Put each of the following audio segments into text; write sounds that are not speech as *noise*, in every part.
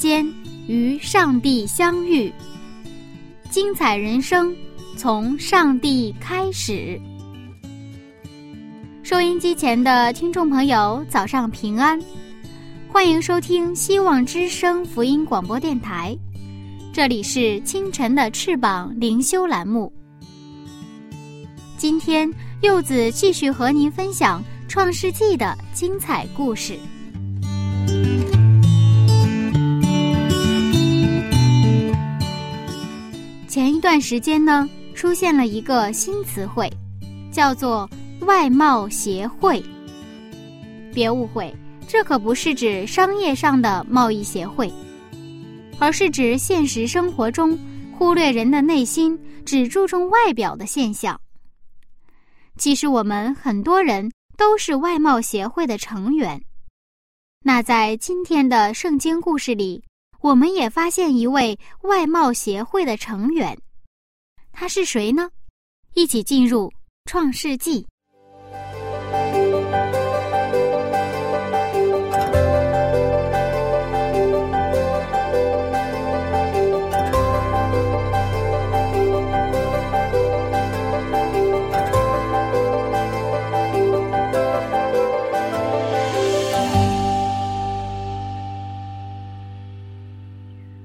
间与上帝相遇，精彩人生从上帝开始。收音机前的听众朋友，早上平安，欢迎收听希望之声福音广播电台，这里是清晨的翅膀灵修栏目。今天柚子继续和您分享《创世纪》的精彩故事。段时间呢，出现了一个新词汇，叫做“外贸协会”。别误会，这可不是指商业上的贸易协会，而是指现实生活中忽略人的内心，只注重外表的现象。其实我们很多人都是外贸协会的成员。那在今天的圣经故事里。我们也发现一位外贸协会的成员，他是谁呢？一起进入《创世纪》。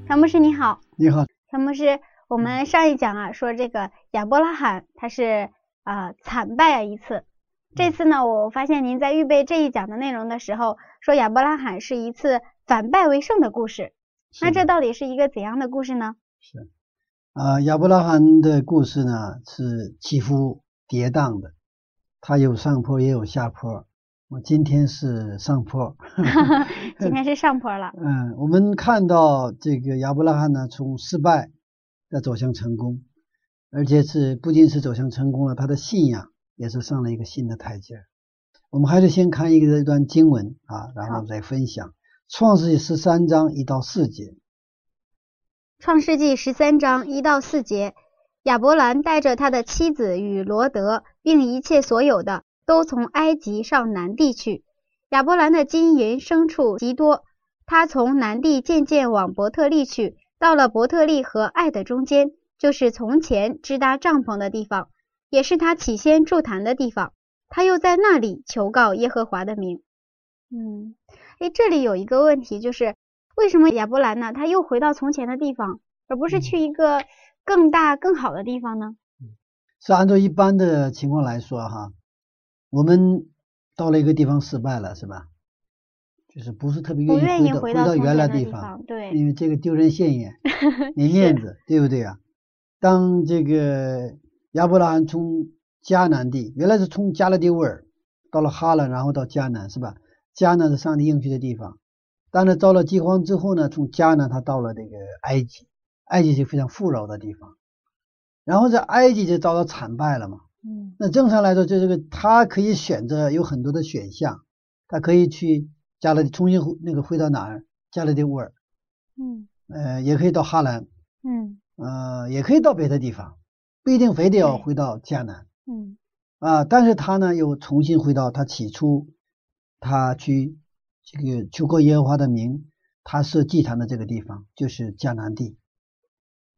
乔牧师你好，你好，乔牧师，我们上一讲啊说这个亚伯拉罕他是啊惨败一次，这次呢我发现您在预备这一讲的内容的时候说亚伯拉罕是一次反败为胜的故事，那这到底是一个怎样的故事呢？是啊，亚伯拉罕的故事呢是起伏跌宕的，它有上坡也有下坡。我今天是上坡，*laughs* 今天是上坡了。*laughs* 嗯，我们看到这个亚伯拉罕呢，从失败再走向成功，而且是不仅是走向成功了，他的信仰也是上了一个新的台阶。我们还是先看一个一段经文啊，然后再分享《创世纪》十三章一到四节。《创世纪》十三章一到四节，亚伯兰带着他的妻子与罗德，并一切所有的。都从埃及上南地去。亚伯兰的金银牲畜极多，他从南地渐渐往伯特利去，到了伯特利和爱的中间，就是从前支搭帐篷的地方，也是他起先筑坛的地方。他又在那里求告耶和华的名。嗯，哎，这里有一个问题，就是为什么亚伯兰呢？他又回到从前的地方，而不是去一个更大更好的地方呢？是按照一般的情况来说，哈。我们到了一个地方失败了，是吧？就是不是特别愿意回到回到原来地方，对，因为这个丢人现眼，*laughs* 没面子，对不对啊？当这个亚伯拉罕从迦南地，原来是从加勒底乌尔到了哈兰，然后到迦南，是吧？迦南是上帝应许的地方。当然，遭了饥荒之后呢，从迦南他到了这个埃及，埃及是非常富饶的地方，然后在埃及就遭到惨败了嘛。嗯，那正常来说，就这个他可以选择有很多的选项，他可以去加勒重新回那个回到哪儿？加勒底乌尔，嗯，呃，也可以到哈兰，嗯，呃，也可以到别的地方，不一定非得要回到迦南，嗯，啊，但是他呢又重新回到他起初他去这个求过耶和华的名，他设祭坛的这个地方，就是迦南地，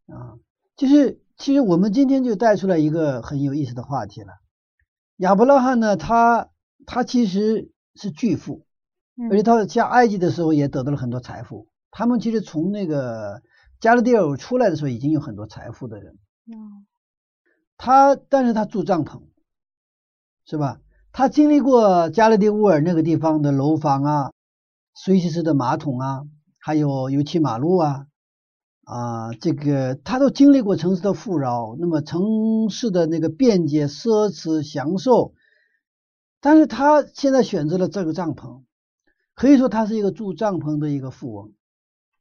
啊，就是。其实我们今天就带出来一个很有意思的话题了。亚伯拉罕呢，他他其实是巨富，而且他下埃及的时候也得到了很多财富。他们其实从那个加勒底尔出来的时候，已经有很多财富的人。嗯他但是他住帐篷，是吧？他经历过加勒底乌尔那个地方的楼房啊、水洗式的马桶啊，还有油漆马路啊。啊，这个他都经历过城市的富饶，那么城市的那个便捷、奢侈、享受，但是他现在选择了这个帐篷，可以说他是一个住帐篷的一个富翁。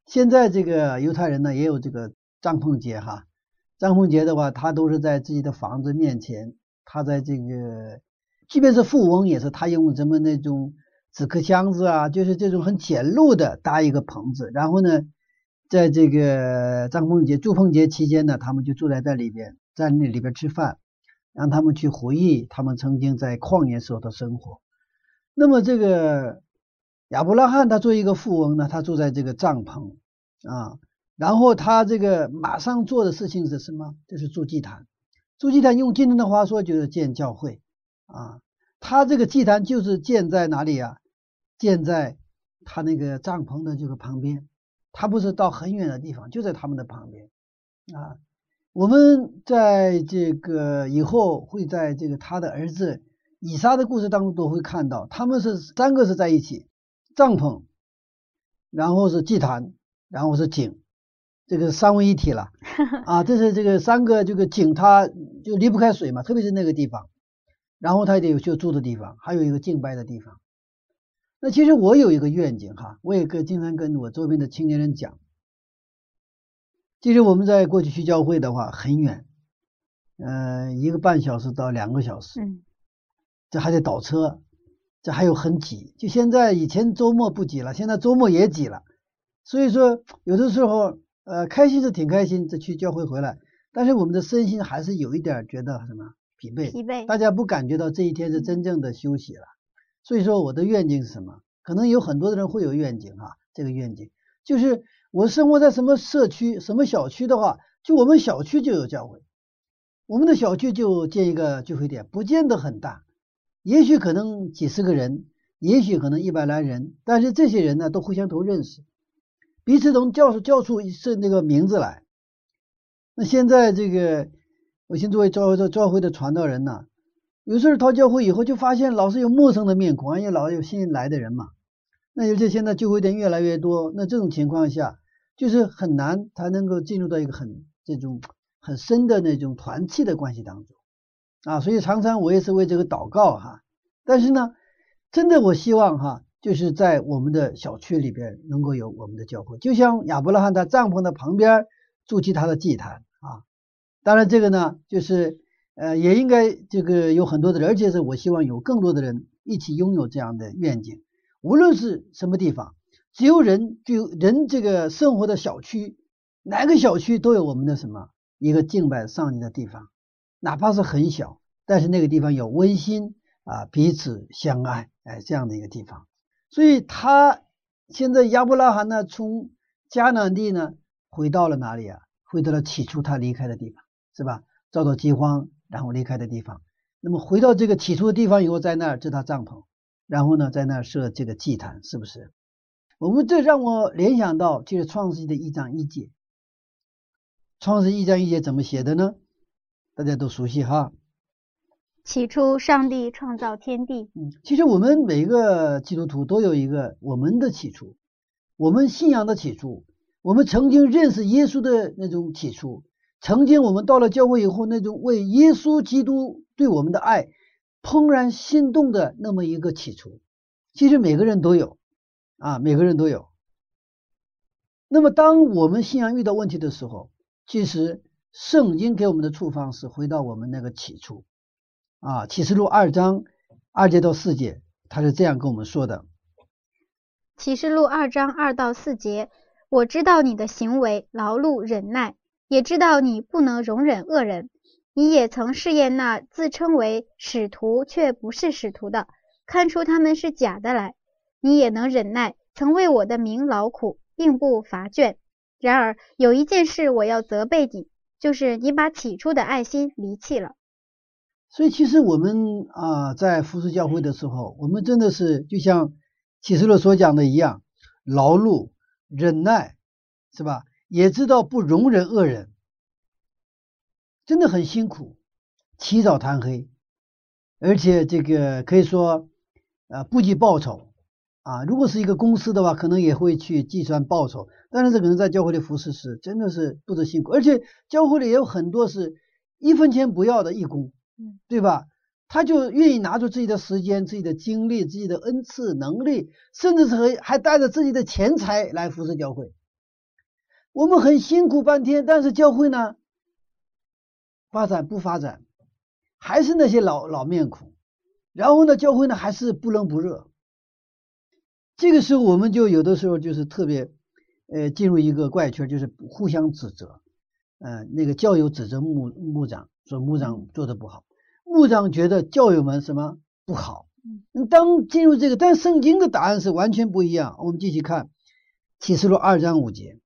现在这个犹太人呢，也有这个帐篷节哈，帐篷节的话，他都是在自己的房子面前，他在这个，即便是富翁，也是他用什么那种纸壳箱子啊，就是这种很简陋的搭一个棚子，然后呢。在这个帐篷节、祝凤节期间呢，他们就住在这里边，在那里边吃饭，让他们去回忆他们曾经在旷野时候的生活。那么这个亚伯拉罕他作为一个富翁呢，他住在这个帐篷啊，然后他这个马上做的事情是什么？就是筑祭坛。筑祭坛用今天的话说就是建教会啊。他这个祭坛就是建在哪里啊？建在他那个帐篷的这个旁边。他不是到很远的地方，就在他们的旁边啊。我们在这个以后会在这个他的儿子以撒的故事当中都会看到，他们是三个是在一起，帐篷，然后是祭坛，然后是井，这个三位一体了。*laughs* 啊。这是这个三个这个井，它就离不开水嘛，特别是那个地方，然后它得有就住的地方，还有一个敬拜的地方。那其实我有一个愿景哈，我也跟经常跟我周边的青年人讲，其实我们在过去去教会的话很远，嗯，一个半小时到两个小时，嗯，这还得倒车，这还有很挤。就现在以前周末不挤了，现在周末也挤了。所以说有的时候，呃，开心是挺开心，这去教会回来，但是我们的身心还是有一点觉得什么疲惫，疲惫，大家不感觉到这一天是真正的休息了。所以说我的愿景是什么？可能有很多的人会有愿景啊，这个愿景就是我生活在什么社区、什么小区的话，就我们小区就有教会，我们的小区就建一个聚会点，不见得很大，也许可能几十个人，也许可能一百来人，但是这些人呢都互相都认识，彼此都叫出叫出是那个名字来。那现在这个，我先作为教会的教会的传道人呢。有时候到教会以后，就发现老是有陌生的面孔，因为老有新来的人嘛。那尤其现在聚会店越来越多，那这种情况下，就是很难才能够进入到一个很这种很深的那种团契的关系当中啊。所以常常我也是为这个祷告哈。但是呢，真的我希望哈，就是在我们的小区里边能够有我们的教会，就像亚伯拉罕他帐篷的旁边筑起他的祭坛啊。当然这个呢，就是。呃，也应该这个有很多的人，而且是我希望有更多的人一起拥有这样的愿景。无论是什么地方，只有人就人这个生活的小区，哪个小区都有我们的什么一个敬拜上帝的地方，哪怕是很小，但是那个地方有温馨啊，彼此相爱，哎，这样的一个地方。所以他现在亚伯拉罕呢，从迦南地呢回到了哪里啊？回到了起初他离开的地方，是吧？遭到饥荒。然后离开的地方，那么回到这个起初的地方以后，在那儿支他帐篷，然后呢，在那儿设这个祭坛，是不是？我们这让我联想到就是创世纪的一章一节。创世纪一章一节怎么写的呢？大家都熟悉哈。起初，上帝创造天地。嗯，其实我们每个基督徒都有一个我们的起初，我们信仰的起初，我们曾经认识耶稣的那种起初。曾经我们到了教会以后，那种为耶稣基督对我们的爱怦然心动的那么一个起初，其实每个人都有啊，每个人都有。那么当我们信仰遇到问题的时候，其实圣经给我们的处方是回到我们那个起初啊，启示录二章二节到四节，他是这样跟我们说的：启示录二章二到四节，我知道你的行为劳碌忍耐。也知道你不能容忍恶人，你也曾试验那自称为使徒却不是使徒的，看出他们是假的来。你也能忍耐，曾为我的名劳苦，并不乏倦。然而有一件事我要责备你，就是你把起初的爱心离弃了。所以，其实我们啊，在服侍教会的时候，我们真的是就像启示录所讲的一样，劳碌忍耐，是吧？也知道不容忍恶人，真的很辛苦，起早贪黑，而且这个可以说，呃，不计报酬啊，如果是一个公司的话，可能也会去计算报酬。但是这个人在教会里服侍是真的是不知辛苦，而且教会里也有很多是一分钱不要的义工，嗯，对吧？他就愿意拿出自己的时间、自己的精力、自己的恩赐、能力，甚至是还还带着自己的钱财来服侍教会。我们很辛苦半天，但是教会呢，发展不发展，还是那些老老面孔。然后呢，教会呢还是不冷不热。这个时候，我们就有的时候就是特别，呃，进入一个怪圈，就是互相指责。呃，那个教友指责牧牧长，说牧长做的不好，牧长觉得教友们什么不好。嗯，当进入这个，但圣经的答案是完全不一样。我们继续看启示录二章五节。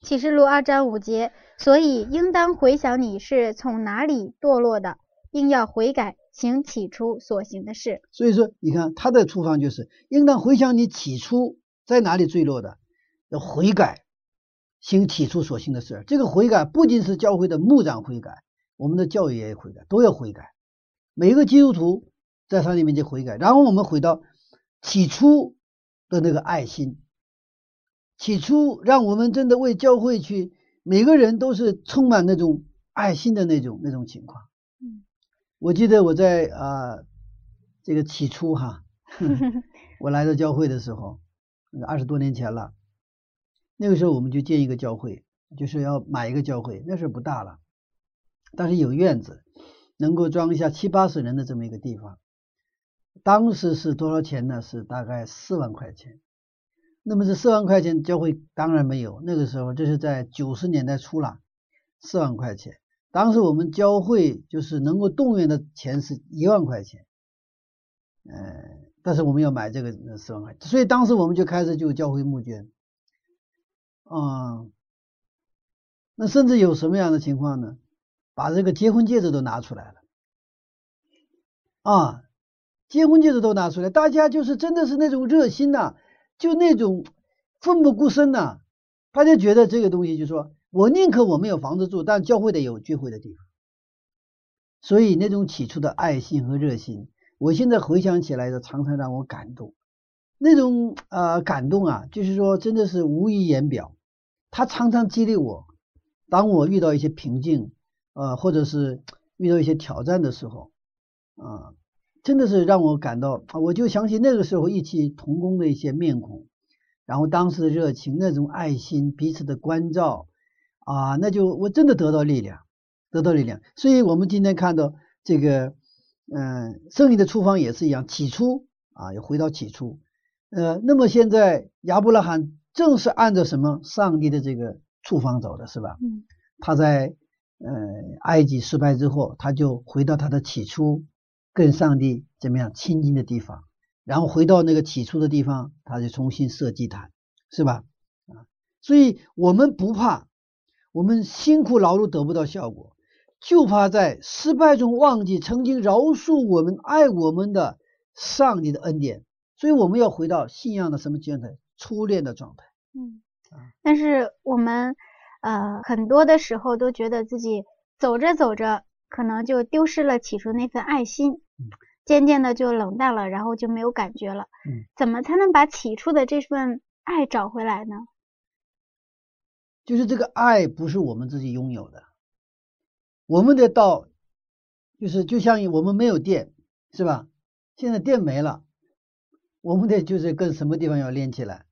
启示录二章五节，所以应当回想你是从哪里堕落的，并要悔改。行起初所行的事，所以说，你看他的处方就是，应当回想你起初在哪里坠落的，要悔改，行起初所行的事。这个悔改不仅是教会的牧长悔改，我们的教育也悔改，都要悔改。每一个基督徒在上帝面前悔改，然后我们回到起初的那个爱心，起初让我们真的为教会去，每个人都是充满那种爱心的那种那种情况。我记得我在啊，这个起初哈，*laughs* 我来到教会的时候，二十多年前了。那个时候我们就建一个教会，就是要买一个教会，那时候不大了，但是有院子，能够装下七八十人的这么一个地方。当时是多少钱呢？是大概四万块钱。那么这四万块钱教会当然没有，那个时候这是在九十年代初了，四万块钱。当时我们教会就是能够动员的钱是一万块钱，嗯，但是我们要买这个四万块，所以当时我们就开始就教会募捐，啊，那甚至有什么样的情况呢？把这个结婚戒指都拿出来了，啊，结婚戒指都拿出来，大家就是真的是那种热心呐，就那种奋不顾身呐，大家觉得这个东西就说。我宁可我没有房子住，但教会得有聚会的地方。所以那种起初的爱心和热心，我现在回想起来的，常常让我感动。那种呃感动啊，就是说真的是无以言表。他常常激励我，当我遇到一些瓶颈，呃，或者是遇到一些挑战的时候，啊，真的是让我感到，我就想起那个时候一起同工的一些面孔，然后当时的热情，那种爱心，彼此的关照。啊，那就我真的得到力量，得到力量。所以，我们今天看到这个，嗯，胜利的处方也是一样。起初啊，又回到起初。呃，那么现在亚伯拉罕正是按照什么上帝的这个处方走的，是吧？嗯。他在呃埃及失败之后，他就回到他的起初跟上帝怎么样亲近的地方，然后回到那个起初的地方，他就重新设祭坛，是吧？啊，所以我们不怕。我们辛苦劳碌得不到效果，就怕在失败中忘记曾经饶恕我们、爱我们的上帝的恩典。所以我们要回到信仰的什么状态？初恋的状态。嗯，但是我们呃很多的时候都觉得自己走着走着，可能就丢失了起初那份爱心，渐渐的就冷淡了，然后就没有感觉了。嗯，怎么才能把起初的这份爱找回来呢？就是这个爱不是我们自己拥有的，我们得到，就是就像我们没有电，是吧？现在电没了，我们得就是跟什么地方要连起来？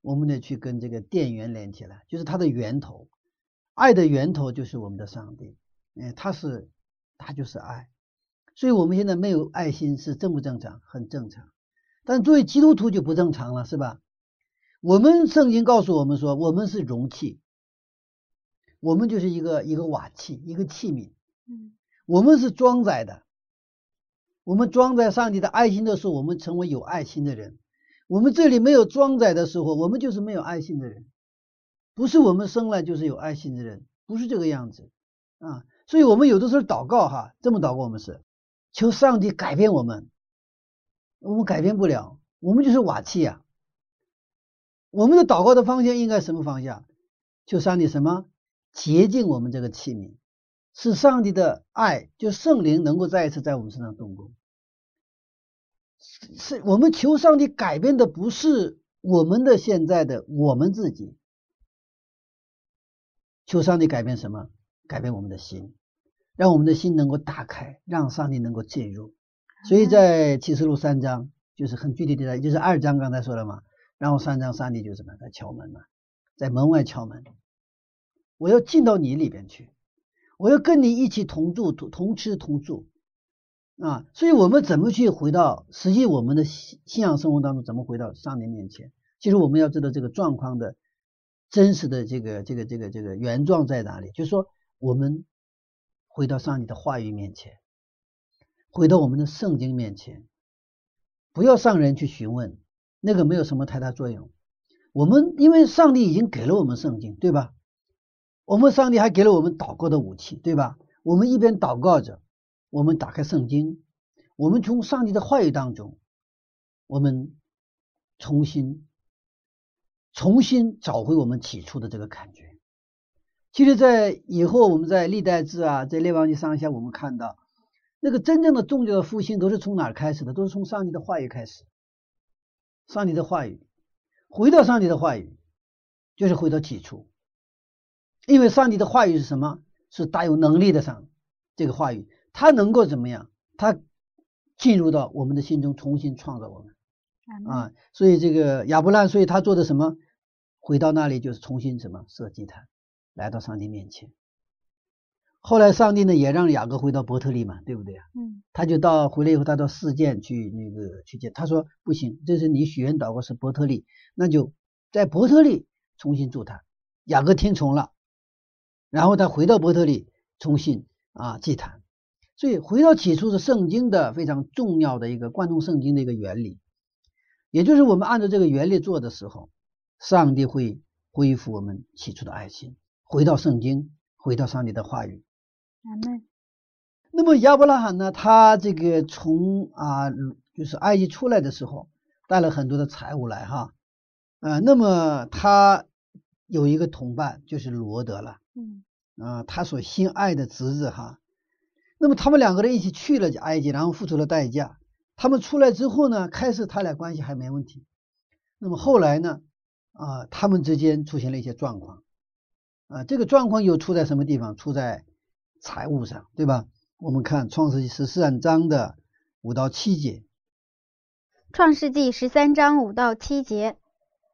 我们得去跟这个电源连起来，就是它的源头，爱的源头就是我们的上帝，哎，他是他就是爱，所以我们现在没有爱心是正不正常？很正常，但作为基督徒就不正常了，是吧？我们圣经告诉我们说，我们是容器。我们就是一个一个瓦器，一个器皿。嗯，我们是装载的。我们装载上帝的爱心的时候，我们成为有爱心的人。我们这里没有装载的时候，我们就是没有爱心的人。不是我们生来就是有爱心的人，不是这个样子啊。所以，我们有的时候祷告哈，这么祷告，我们是求上帝改变我们。我们改变不了，我们就是瓦器呀。我们的祷告的方向应该什么方向？求上帝什么？洁净我们这个器皿，使上帝的爱，就圣灵能够再一次在我们身上动工。是我们求上帝改变的不是我们的现在的我们自己，求上帝改变什么？改变我们的心，让我们的心能够打开，让上帝能够进入。所以在启示录三章就是很具体的，就是二章刚才说了嘛，然后三章上帝就什么在敲门嘛，在门外敲门，我要进到你里边去，我要跟你一起同住、同同吃同住啊。所以我们怎么去回到实际我们的信信仰生活当中，怎么回到上帝面前？其实我们要知道这个状况的真实的这个这个这个这个原状在哪里，就是说我们回到上帝的话语面前。回到我们的圣经面前，不要上人去询问，那个没有什么太大作用。我们因为上帝已经给了我们圣经，对吧？我们上帝还给了我们祷告的武器，对吧？我们一边祷告着，我们打开圣经，我们从上帝的话语当中，我们重新重新找回我们起初的这个感觉。其实，在以后我们在历代志啊，在列王记上下，我们看到。那个真正的宗教的复兴都是从哪儿开始的？都是从上帝的话语开始。上帝的话语，回到上帝的话语，就是回到起初。因为上帝的话语是什么？是大有能力的上这个话语，它能够怎么样？它进入到我们的心中，重新创造我们啊！所以这个亚伯兰，所以他做的什么？回到那里就是重新什么设祭坛，来到上帝面前。后来上帝呢也让雅各回到伯特利嘛，对不对啊？嗯，他就到回来以后，他到事件去那个去见，他说不行，这是你许愿祷告是伯特利，那就在伯特利重新祝他。雅各听从了，然后他回到伯特利重新啊祭坛。所以回到起初是圣经的非常重要的一个贯通圣经的一个原理，也就是我们按照这个原理做的时候，上帝会恢复我们起初的爱心，回到圣经，回到上帝的话语。那么亚伯拉罕呢？他这个从啊，就是埃及出来的时候，带了很多的财物来哈，啊，那么他有一个同伴就是罗德了，嗯，啊，他所心爱的侄子哈，那么他们两个人一起去了埃及，然后付出了代价。他们出来之后呢，开始他俩关系还没问题，那么后来呢，啊，他们之间出现了一些状况，啊，这个状况又出在什么地方？出在。财务上，对吧？我们看创世纪十三章的五到七节。创世纪十三章五到七节，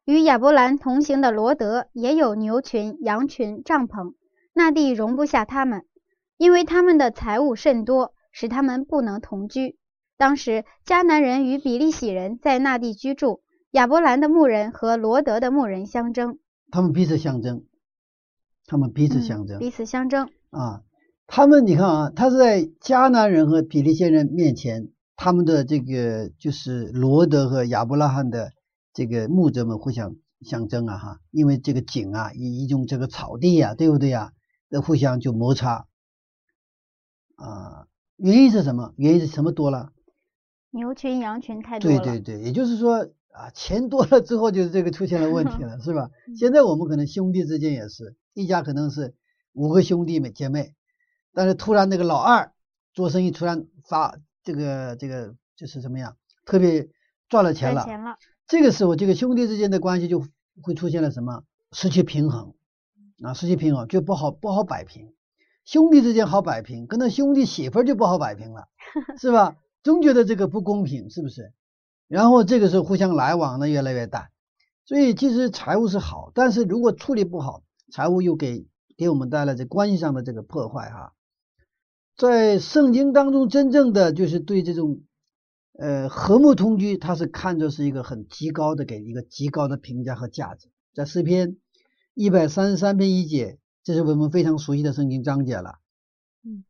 与亚伯兰同行的罗德也有牛群、羊群、帐篷，那地容不下他们，因为他们的财物甚多，使他们不能同居。当时迦南人与比利洗人在那地居住，亚伯兰的牧人和罗德的牧人相争，他们彼此相争，他们彼此相争，彼此相争啊。他们，你看啊，他是在迦南人和比利先人面前，他们的这个就是罗德和亚伯拉罕的这个牧者们互相相争啊，哈，因为这个井啊，一一种这个草地呀，对不对呀？那互相就摩擦啊，原因是什么？原因是什么多了？牛群、羊群太多了。对对对，也就是说啊，钱多了之后，就是这个出现了问题了，*laughs* 是吧？现在我们可能兄弟之间也是一家，可能是五个兄弟妹姐妹。但是突然那个老二做生意突然发这个这个就是怎么样，特别赚了钱了，这个时候这个兄弟之间的关系就会出现了什么失去平衡啊，失去平衡就不好不好摆平。兄弟之间好摆平，跟那兄弟媳妇就不好摆平了，*laughs* 是吧？总觉得这个不公平，是不是？然后这个时候互相来往呢越来越淡，所以其实财务是好，但是如果处理不好，财务又给给我们带来这关系上的这个破坏哈。在圣经当中，真正的就是对这种呃和睦同居，它是看作是一个很极高的，给一个极高的评价和价值。在诗篇一百三十三篇一节，这是我们非常熟悉的圣经章节了。嗯，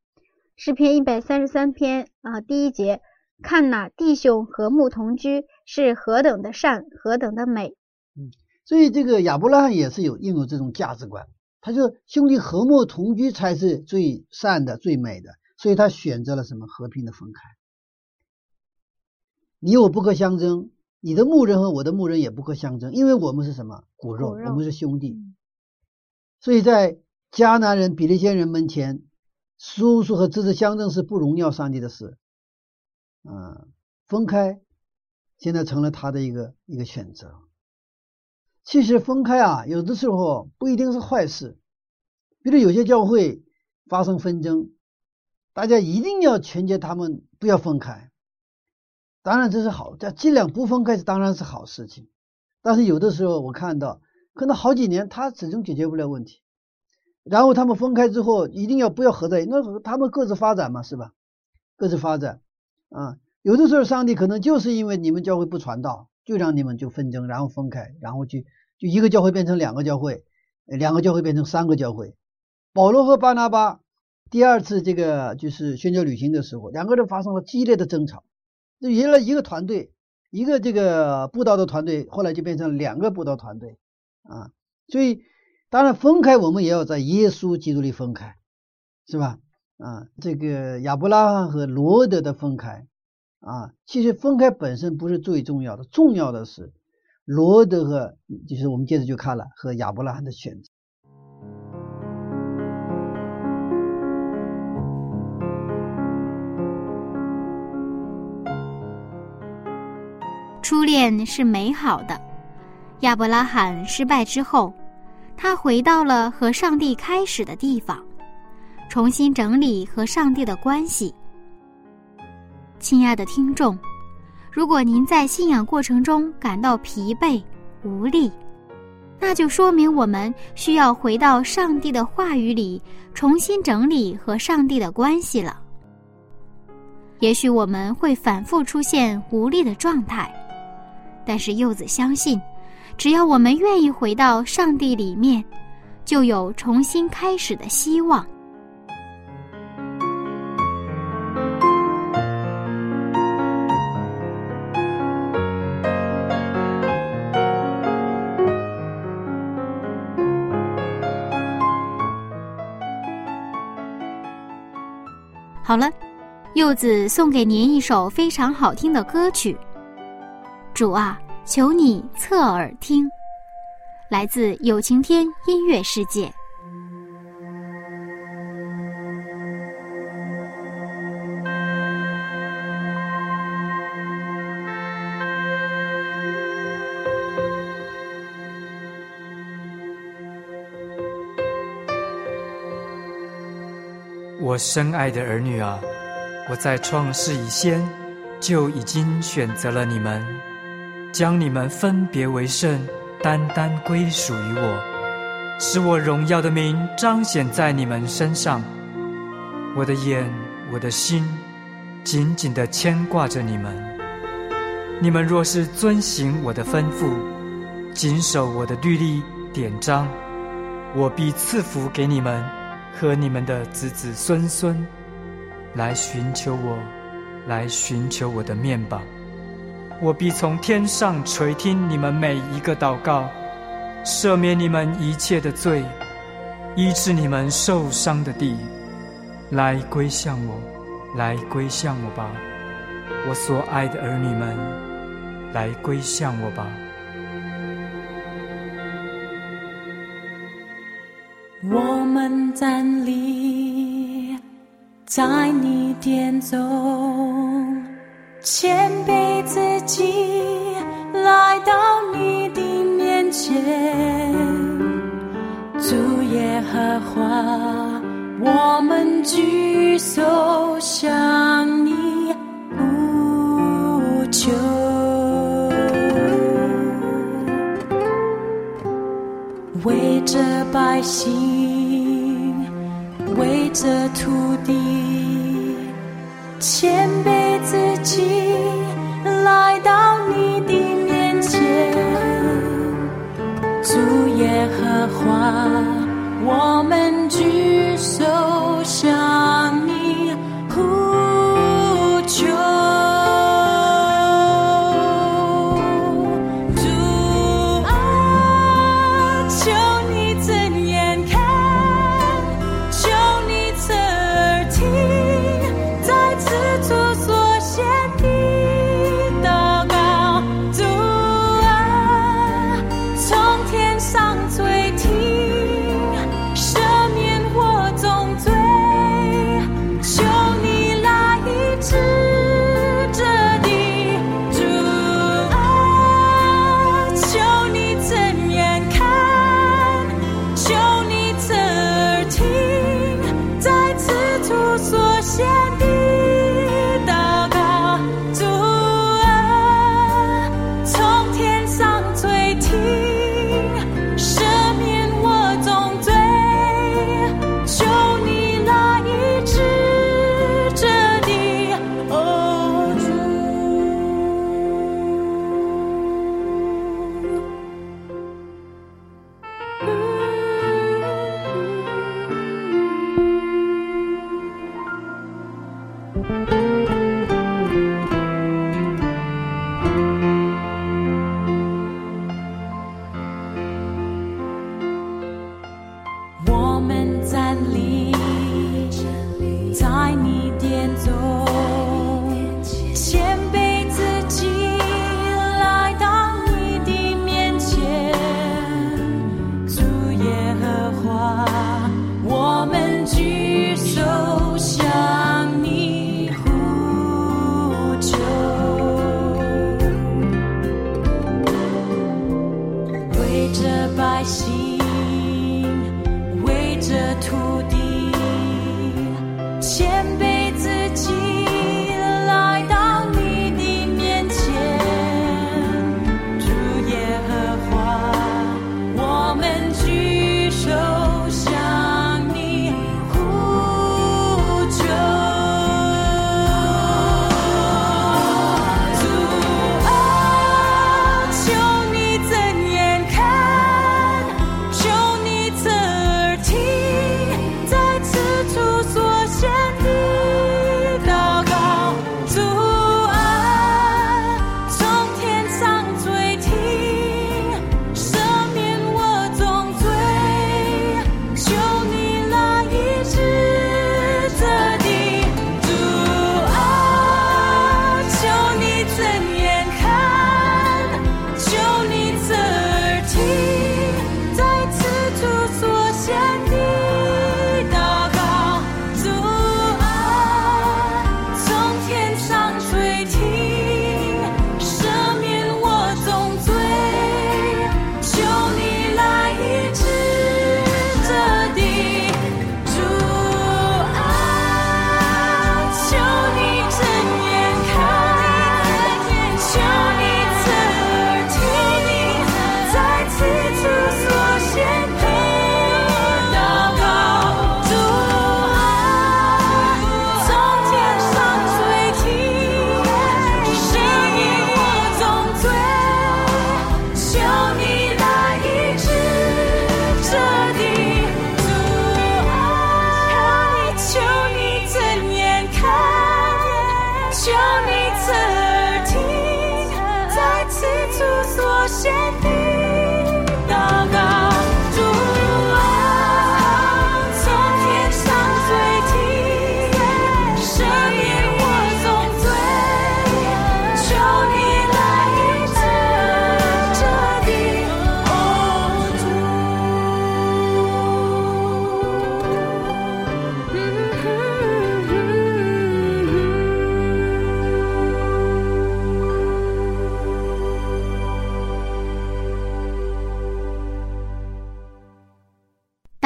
诗篇一百三十三篇啊，第一节，看呐，弟兄和睦同居是何等的善，何等的美。嗯，所以这个亚伯拉罕也是有拥有这种价值观，他就兄弟和睦同居才是最善的、最美的。所以他选择了什么和平的分开？你我不可相争，你的牧人和我的牧人也不可相争，因为我们是什么骨肉，我们是兄弟。所以在迦南人、比利先人门前，叔叔和侄子相争是不荣耀上帝的事。嗯，分开现在成了他的一个一个选择。其实分开啊，有的时候不一定是坏事。比如有些教会发生纷争，大家一定要劝诫他们不要分开。当然这是好，这尽量不分开是当然是好事情。但是有的时候我看到，可能好几年他始终解决不了问题，然后他们分开之后一定要不要合在一起，那他们各自发展嘛，是吧？各自发展啊。有的时候上帝可能就是因为你们教会不传道，就让你们就纷争，然后分开，然后就就一个教会变成两个教会，两个教会变成三个教会。保罗和巴拿巴第二次这个就是宣教旅行的时候，两个人发生了激烈的争吵。就原来一个团队，一个这个布道的团队，后来就变成两个布道团队啊。所以当然分开，我们也要在耶稣基督里分开，是吧？啊，这个亚伯拉罕和罗德的分开啊，其实分开本身不是最重要的，重要的是罗德和就是我们接着就看了和亚伯拉罕的选择。初恋是美好的。亚伯拉罕失败之后，他回到了和上帝开始的地方，重新整理和上帝的关系。亲爱的听众，如果您在信仰过程中感到疲惫无力，那就说明我们需要回到上帝的话语里，重新整理和上帝的关系了。也许我们会反复出现无力的状态。但是柚子相信，只要我们愿意回到上帝里面，就有重新开始的希望。好了，柚子送给您一首非常好听的歌曲。主啊，求你侧耳听，来自有晴天音乐世界。我深爱的儿女啊，我在创世以先就已经选择了你们。将你们分别为圣，单单归属于我，使我荣耀的名彰显在你们身上。我的眼，我的心，紧紧的牵挂着你们。你们若是遵行我的吩咐，谨守我的律例典章，我必赐福给你们和你们的子子孙孙，来寻求我，来寻求我的面吧。我必从天上垂听你们每一个祷告，赦免你们一切的罪，医治你们受伤的地，来归向我，来归向我吧，我所爱的儿女们，来归向我吧。我们站立在你殿中。谦卑自己，来到你的面前，主耶和华，我们举手向你呼求，为这百姓，为这土地，谦卑。自己我们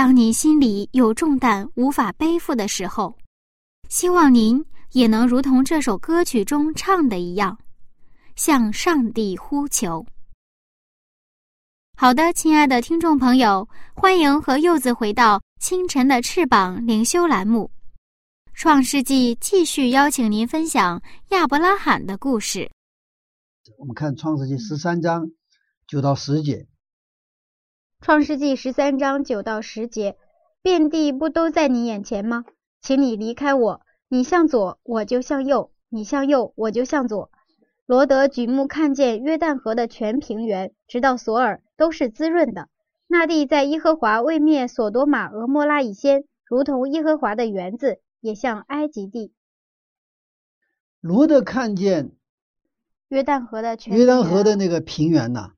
当您心里有重担无法背负的时候，希望您也能如同这首歌曲中唱的一样，向上帝呼求。好的，亲爱的听众朋友，欢迎和柚子回到清晨的翅膀灵修栏目。创世纪继续邀请您分享亚伯拉罕的故事。我们看创世纪十三章九到十节。创世纪十三章九到十节，遍地不都在你眼前吗？请你离开我，你向左，我就向右；你向右，我就向左。罗德举目看见约旦河的全平原，直到索尔，都是滋润的。那地在耶和华未灭索多玛、俄摩拉以先，如同耶和华的园子。也像埃及地，罗德看见约旦河的全约旦河的那个平原呐，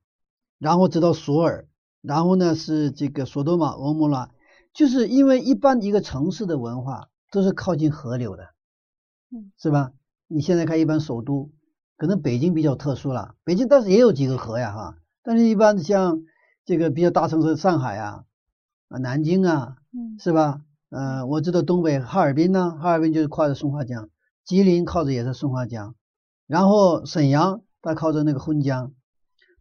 然后直到索尔，然后呢是这个索多玛、俄摩拉，就是因为一般一个城市的文化都是靠近河流的，嗯，是吧？你现在看一般首都，可能北京比较特殊了，北京但是也有几个河呀哈，但是一般像这个比较大城市上海啊、啊南京啊，嗯，是吧？呃，我知道东北哈尔滨呢，哈尔滨就是靠着松花江，吉林靠着也是松花江，然后沈阳它靠着那个浑江，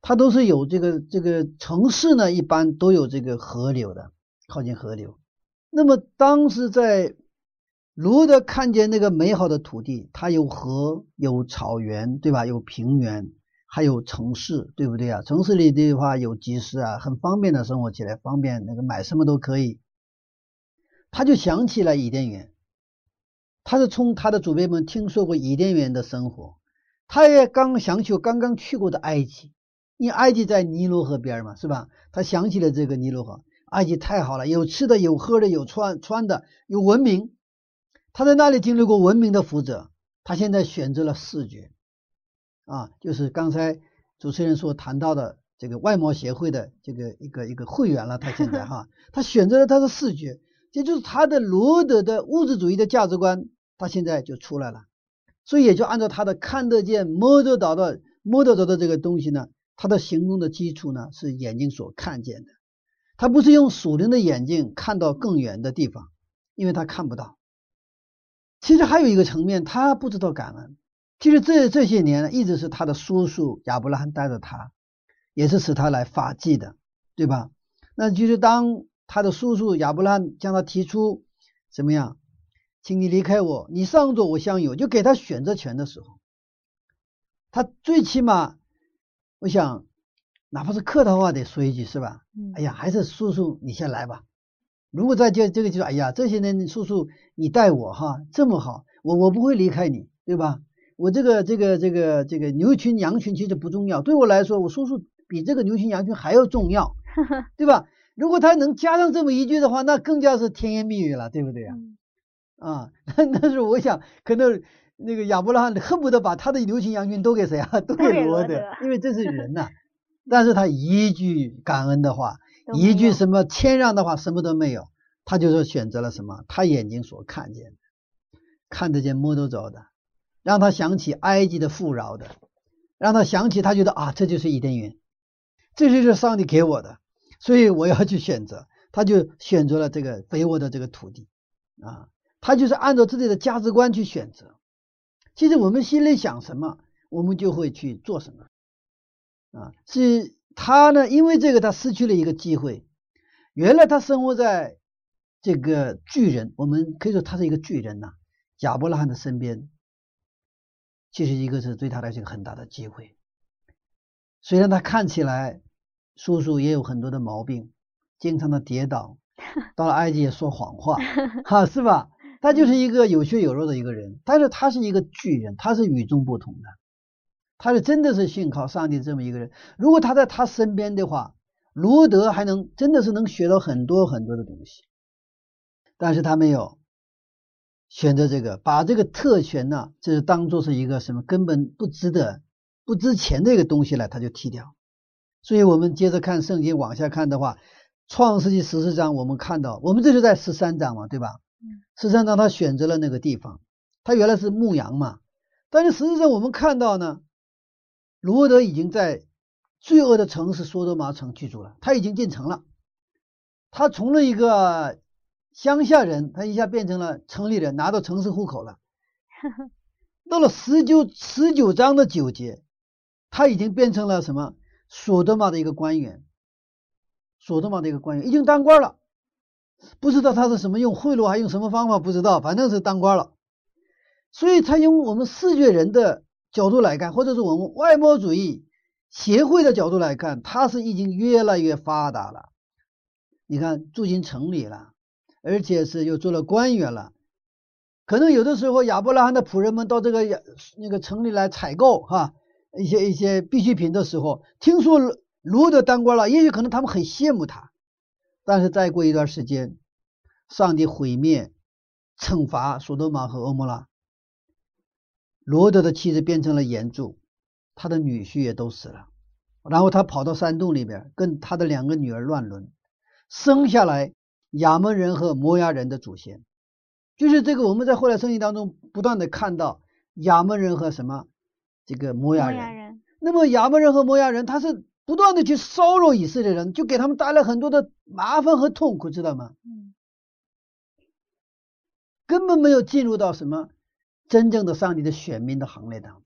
它都是有这个这个城市呢，一般都有这个河流的，靠近河流。那么当时在罗德看见那个美好的土地，它有河，有草原，对吧？有平原，还有城市，对不对啊？城市里的话有集市啊，很方便的生活起来，方便那个买什么都可以。他就想起了伊甸园，他是从他的祖辈们听说过伊甸园的生活，他也刚想起刚刚去过的埃及，因为埃及在尼罗河边嘛，是吧？他想起了这个尼罗河，埃及太好了，有吃的，有喝的，有穿穿的，有文明。他在那里经历过文明的福泽，他现在选择了视觉，啊，就是刚才主持人所谈到的这个外貌协会的这个一个一个会员了。他现在哈，*laughs* 他选择了他的视觉。这就是他的罗德的物质主义的价值观，他现在就出来了，所以也就按照他的看得见、摸得到的、摸得着的这个东西呢，他的行动的基础呢是眼睛所看见的，他不是用属灵的眼睛看到更远的地方，因为他看不到。其实还有一个层面，他不知道感恩。其实这这些年呢，一直是他的叔叔亚伯拉罕带着他，也是使他来发迹的，对吧？那就是当。他的叔叔亚伯拉罕向他提出怎么样，请你离开我，你向左我向右，就给他选择权的时候，他最起码，我想，哪怕是客套话得说一句是吧？哎呀，还是叔叔你先来吧。如果在这这个就说，哎呀，这些年叔叔你待我哈这么好，我我不会离开你，对吧？我这个这个这个这个牛群羊群其实不重要，对我来说，我叔叔比这个牛群羊群还要重要，*laughs* 对吧？如果他能加上这么一句的话，那更加是甜言蜜语了，对不对呀？啊，那 *laughs* 那是我想，可能那个亚伯拉罕恨不得把他的牛群羊群都给谁啊？*laughs* 都给罗德，因为这是人呐。但是他一句感恩的话，一句什么谦让的话，什么都没有，他就是选择了什么？他眼睛所看见的，看得见摸得着的，让他想起埃及的富饶的，让他想起他觉得啊，这就是伊甸园，这就是上帝给我的。所以我要去选择，他就选择了这个肥沃的这个土地啊，他就是按照自己的价值观去选择。其实我们心里想什么，我们就会去做什么啊。是他呢，因为这个他失去了一个机会。原来他生活在这个巨人，我们可以说他是一个巨人呐，亚伯拉罕的身边，其实一个是对他来说很大的机会。虽然他看起来。叔叔也有很多的毛病，经常的跌倒，到了埃及也说谎话，*laughs* 哈，是吧？他就是一个有血有肉的一个人，但是他是一个巨人，他是与众不同的，他是真的是信靠上帝这么一个人。如果他在他身边的话，罗德还能真的是能学到很多很多的东西，但是他没有选择这个，把这个特权呢，就是当做是一个什么根本不值得、不值钱的一个东西来，他就踢掉。所以我们接着看圣经，往下看的话，《创世纪》十四章，我们看到，我们这是在十三章嘛，对吧？十三章他选择了那个地方，他原来是牧羊嘛，但是实际上我们看到呢，罗德已经在罪恶的城市索多玛城居住了，他已经进城了，他从了一个乡下人，他一下变成了城里人，拿到城市户口了。*laughs* 到了十九十九章的九节，他已经变成了什么？索多玛的一个官员，索多玛的一个官员已经当官了。不知道他是什么用贿赂，还用什么方法？不知道，反正是当官了。所以，他用我们视觉人的角度来看，或者是我们外貌主义协会的角度来看，他是已经越来越发达了。你看，住进城里了，而且是又做了官员了。可能有的时候，亚伯拉罕的仆人们到这个那个城里来采购哈一些一些必需品的时候，听说罗德当官了，也许可能他们很羡慕他。但是再过一段时间，上帝毁灭、惩罚索多玛和欧摩拉，罗德的妻子变成了岩柱，他的女婿也都死了，然后他跑到山洞里边，跟他的两个女儿乱伦，生下来亚门人和摩押人的祖先。就是这个，我们在后来圣经当中不断的看到亚门人和什么这个摩押人。那么亚门人和摩押人，他是不断的去骚扰以色列人，就给他们带来很多的麻烦和痛苦，知道吗？嗯。根本没有进入到什么真正的上帝的选民的行列当中。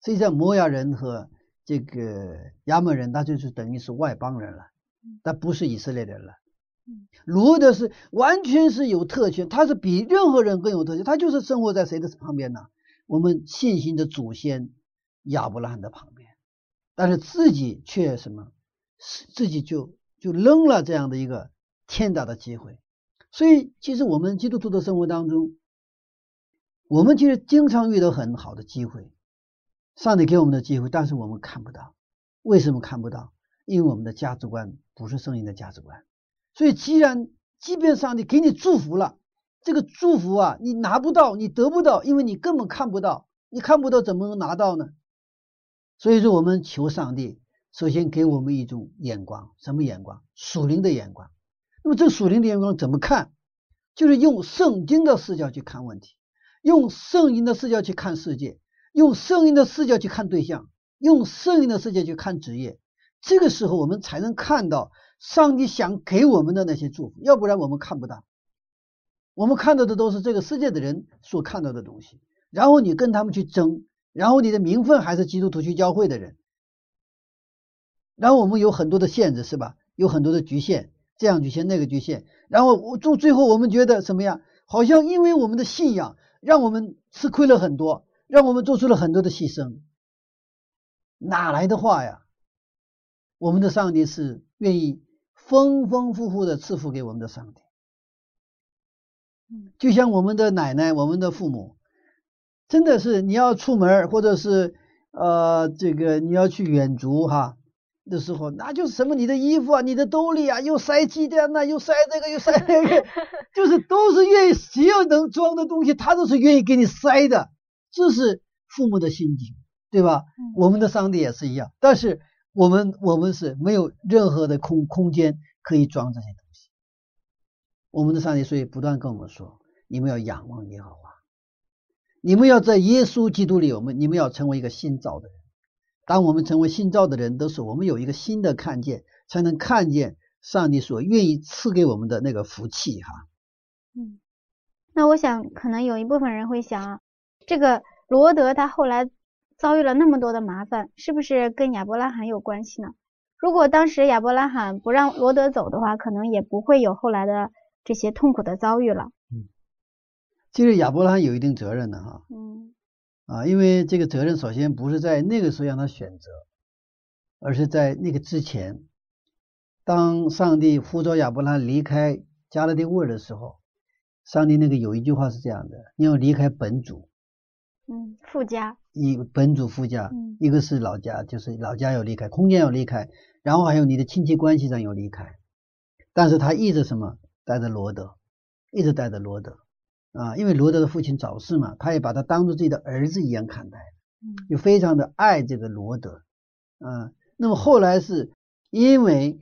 所以，在，摩亚人和这个亚门人，他就是等于是外邦人了，他不是以色列人了。罗德是完全是有特权，他是比任何人更有特权，他就是生活在谁的旁边呢？我们信心的祖先亚伯拉罕的旁边，但是自己却什么？自己就就扔了这样的一个天大的机会。所以，其实我们基督徒的生活当中，我们其实经常遇到很好的机会，上帝给我们的机会，但是我们看不到。为什么看不到？因为我们的价值观不是圣灵的价值观。所以，既然即便上帝给你祝福了，这个祝福啊，你拿不到，你得不到，因为你根本看不到，你看不到，怎么能拿到呢？所以说，我们求上帝首先给我们一种眼光，什么眼光？属灵的眼光。那么，这属灵的眼光怎么看？就是用圣经的视角去看问题，用圣经的视角去看世界，用圣经的视角去看对象，用圣经的视角去看职业。这个时候，我们才能看到。上帝想给我们的那些祝福，要不然我们看不到。我们看到的都是这个世界的人所看到的东西，然后你跟他们去争，然后你的名分还是基督徒去教会的人，然后我们有很多的限制，是吧？有很多的局限，这样局限那个局限，然后我最最后我们觉得什么呀？好像因为我们的信仰，让我们吃亏了很多，让我们做出了很多的牺牲，哪来的话呀？我们的上帝是愿意。丰丰富富的赐福给我们的上帝，就像我们的奶奶、我们的父母，真的是你要出门或者是呃这个你要去远足哈的时候，那就是什么你的衣服啊、你的兜里啊，又塞鸡蛋呐，又塞这个又塞那个，*laughs* 就是都是愿意只要能装的东西，他都是愿意给你塞的，这是父母的心境，对吧？我们的上帝也是一样，但是。我们我们是没有任何的空空间可以装这些东西。我们的上帝所以不断跟我们说：你们要仰望耶和华，你们要在耶稣基督里，我们你们要成为一个新造的人。当我们成为新造的人，都是我们有一个新的看见，才能看见上帝所愿意赐给我们的那个福气。哈，嗯，那我想可能有一部分人会想，这个罗德他后来。遭遇了那么多的麻烦，是不是跟亚伯拉罕有关系呢？如果当时亚伯拉罕不让罗德走的话，可能也不会有后来的这些痛苦的遭遇了。嗯，其实亚伯拉罕有一定责任的哈。嗯。啊，因为这个责任首先不是在那个时候让他选择，而是在那个之前，当上帝呼召亚伯拉罕离开加勒底沃尔的时候，上帝那个有一句话是这样的：你要离开本主。嗯，附加一本主附加，一个是老家，就是老家要离开，空间要离开，然后还有你的亲戚关系上要离开。但是他一直什么带着罗德，一直带着罗德啊，因为罗德的父亲早逝嘛，他也把他当做自己的儿子一样看待，就非常的爱这个罗德啊。那么后来是因为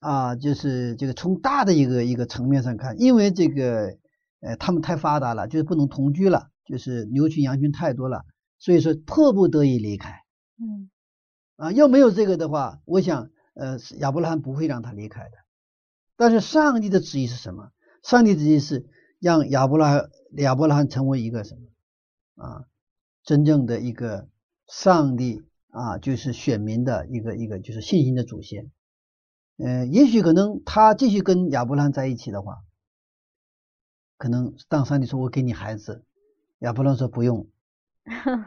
啊，就是这个从大的一个一个层面上看，因为这个呃他们太发达了，就是不能同居了。就是牛群羊群太多了，所以说迫不得已离开。嗯，啊，要没有这个的话，我想，呃，亚伯拉罕不会让他离开的。但是上帝的旨意是什么？上帝旨意是让亚伯拉亚伯拉罕成为一个什么啊？真正的一个上帝啊，就是选民的一个一个就是信心的祖先。嗯，也许可能他继续跟亚伯拉罕在一起的话，可能当上帝说我给你孩子，亚伯拉罕说不用，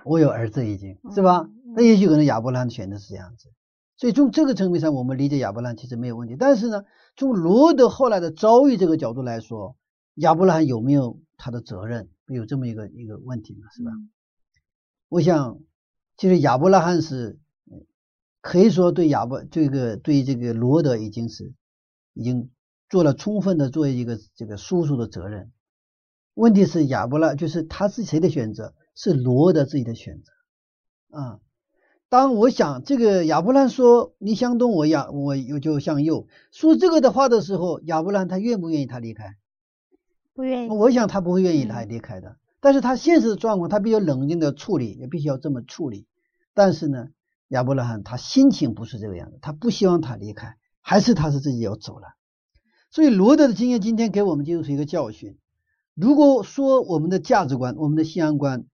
我有儿子已经 *laughs* 是吧？那也许可能亚伯拉罕选的是这样子。所以从这个层面上，我们理解亚伯拉罕其实没有问题。但是呢，从罗德后来的遭遇这个角度来说，亚伯拉罕有没有他的责任？有这么一个一个问题嘛，是吧？我想，其实亚伯拉罕是可以说对亚伯这个对这个罗德已经是已经做了充分的作为一个这个叔叔的责任。问题是亚伯拉就是他是谁的选择？是罗德自己的选择啊。当我想这个亚伯兰说你向东，我亚我又就向右说这个的话的时候，亚伯兰他愿不愿意他离开？不愿意。我想他不会愿意来离开的。但是他现实的状况，他比较冷静的处理，也必须要这么处理。但是呢，亚伯拉罕他心情不是这个样子，他不希望他离开，还是他是自己要走了。所以罗德的经验今天给我们就是一个教训。如果说我们的价值观、我们的信仰观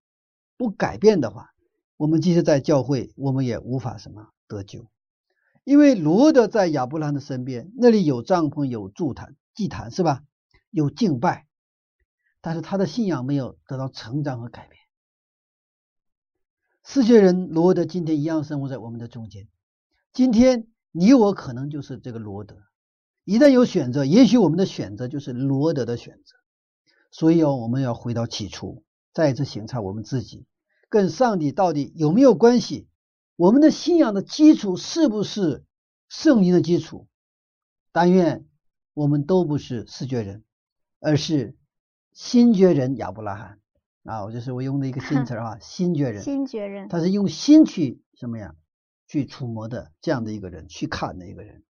不改变的话，我们即使在教会，我们也无法什么得救，因为罗德在亚伯拉罕的身边，那里有帐篷，有祭坛，祭坛是吧？有敬拜，但是他的信仰没有得到成长和改变。世界人罗德今天一样生活在我们的中间，今天你我可能就是这个罗德，一旦有选择，也许我们的选择就是罗德的选择，所以哦，我们要回到起初，再一次省察我们自己。跟上帝到底有没有关系？我们的信仰的基础是不是圣经的基础？但愿我们都不是视觉人，而是心觉人亚伯拉罕啊！我就是我用的一个新词啊，*laughs* 新觉人。新觉人，他是用心去什么呀？去触摸的这样的一个人，去看的一个人。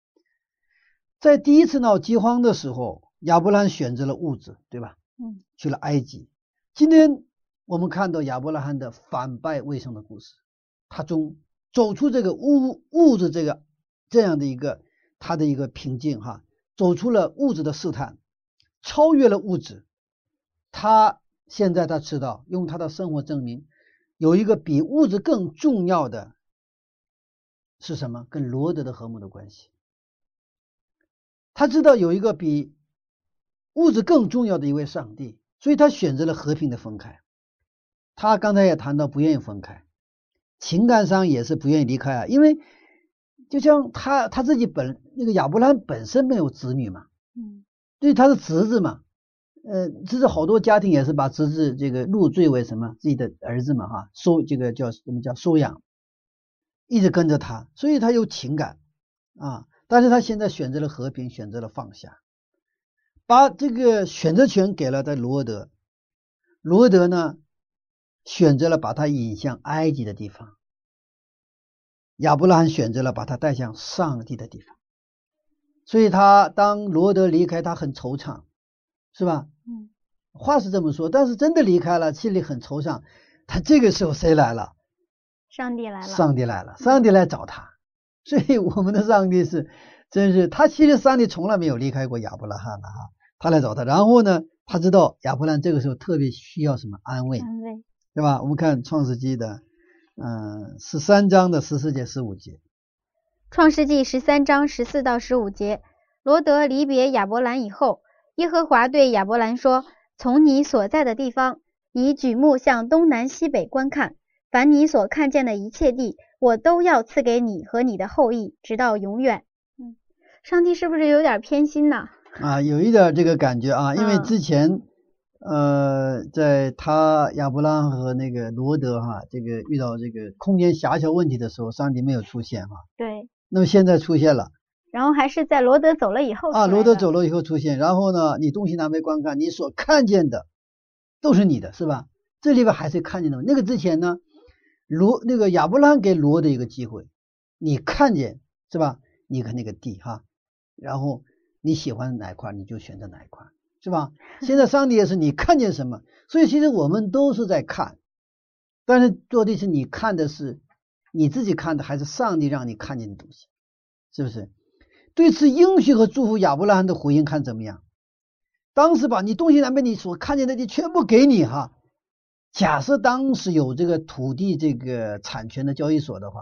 在第一次闹饥荒的时候，亚伯拉罕选择了物质，对吧？嗯，去了埃及。今天。我们看到亚伯拉罕的反败为胜的故事，他中走出这个物物质这个这样的一个他的一个瓶颈哈，走出了物质的试探，超越了物质。他现在他知道用他的生活证明，有一个比物质更重要的是什么？跟罗德的和睦的关系。他知道有一个比物质更重要的一位上帝，所以他选择了和平的分开。他刚才也谈到不愿意分开，情感上也是不愿意离开啊，因为就像他他自己本那个亚伯兰本身没有子女嘛，嗯，对，他是侄子嘛，呃，其实好多家庭也是把侄子这个入赘为什么自己的儿子嘛哈，收这个叫什么叫收养，一直跟着他，所以他有情感啊，但是他现在选择了和平，选择了放下，把这个选择权给了在罗德，罗德呢？选择了把他引向埃及的地方，亚伯拉罕选择了把他带向上帝的地方，所以他当罗德离开，他很惆怅，是吧？嗯，话是这么说，但是真的离开了，心里很惆怅。他这个时候谁来了？上帝来了，上帝来了，上帝来找他。所以我们的上帝是，真是他其实上帝从来没有离开过亚伯拉罕的哈，他来找他，然后呢，他知道亚伯拉罕这个时候特别需要什么安慰。安慰。对吧？我们看创世纪的，嗯，十三章的十四节、十五节。创世纪十三章十四到十五节，罗德离别亚伯兰以后，耶和华对亚伯兰说：“从你所在的地方，你举目向东南西北观看，凡你所看见的一切地，我都要赐给你和你的后裔，直到永远。”嗯，上帝是不是有点偏心呢？*laughs* 啊，有一点这个感觉啊，因为之前。呃，在他亚伯拉和那个罗德哈，这个遇到这个空间狭小问题的时候，上帝没有出现哈。对。那么现在出现了。然后还是在罗德走了以后。啊，罗德走了以后出现，然后呢，你东西南北观看，你所看见的都是你的，是吧？这里边还是看见的。那个之前呢，罗那个亚伯拉罕给罗的一个机会，你看见是吧？你看那个地哈，然后你喜欢哪一块，你就选择哪一块。是吧？现在上帝也是你看见什么，所以其实我们都是在看，但是做的是你看的是你自己看的，还是上帝让你看见的东西？是不是？对此应许和祝福，亚伯拉罕的回应看怎么样？当时把你东西南北你所看见的地全部给你哈。假设当时有这个土地这个产权的交易所的话，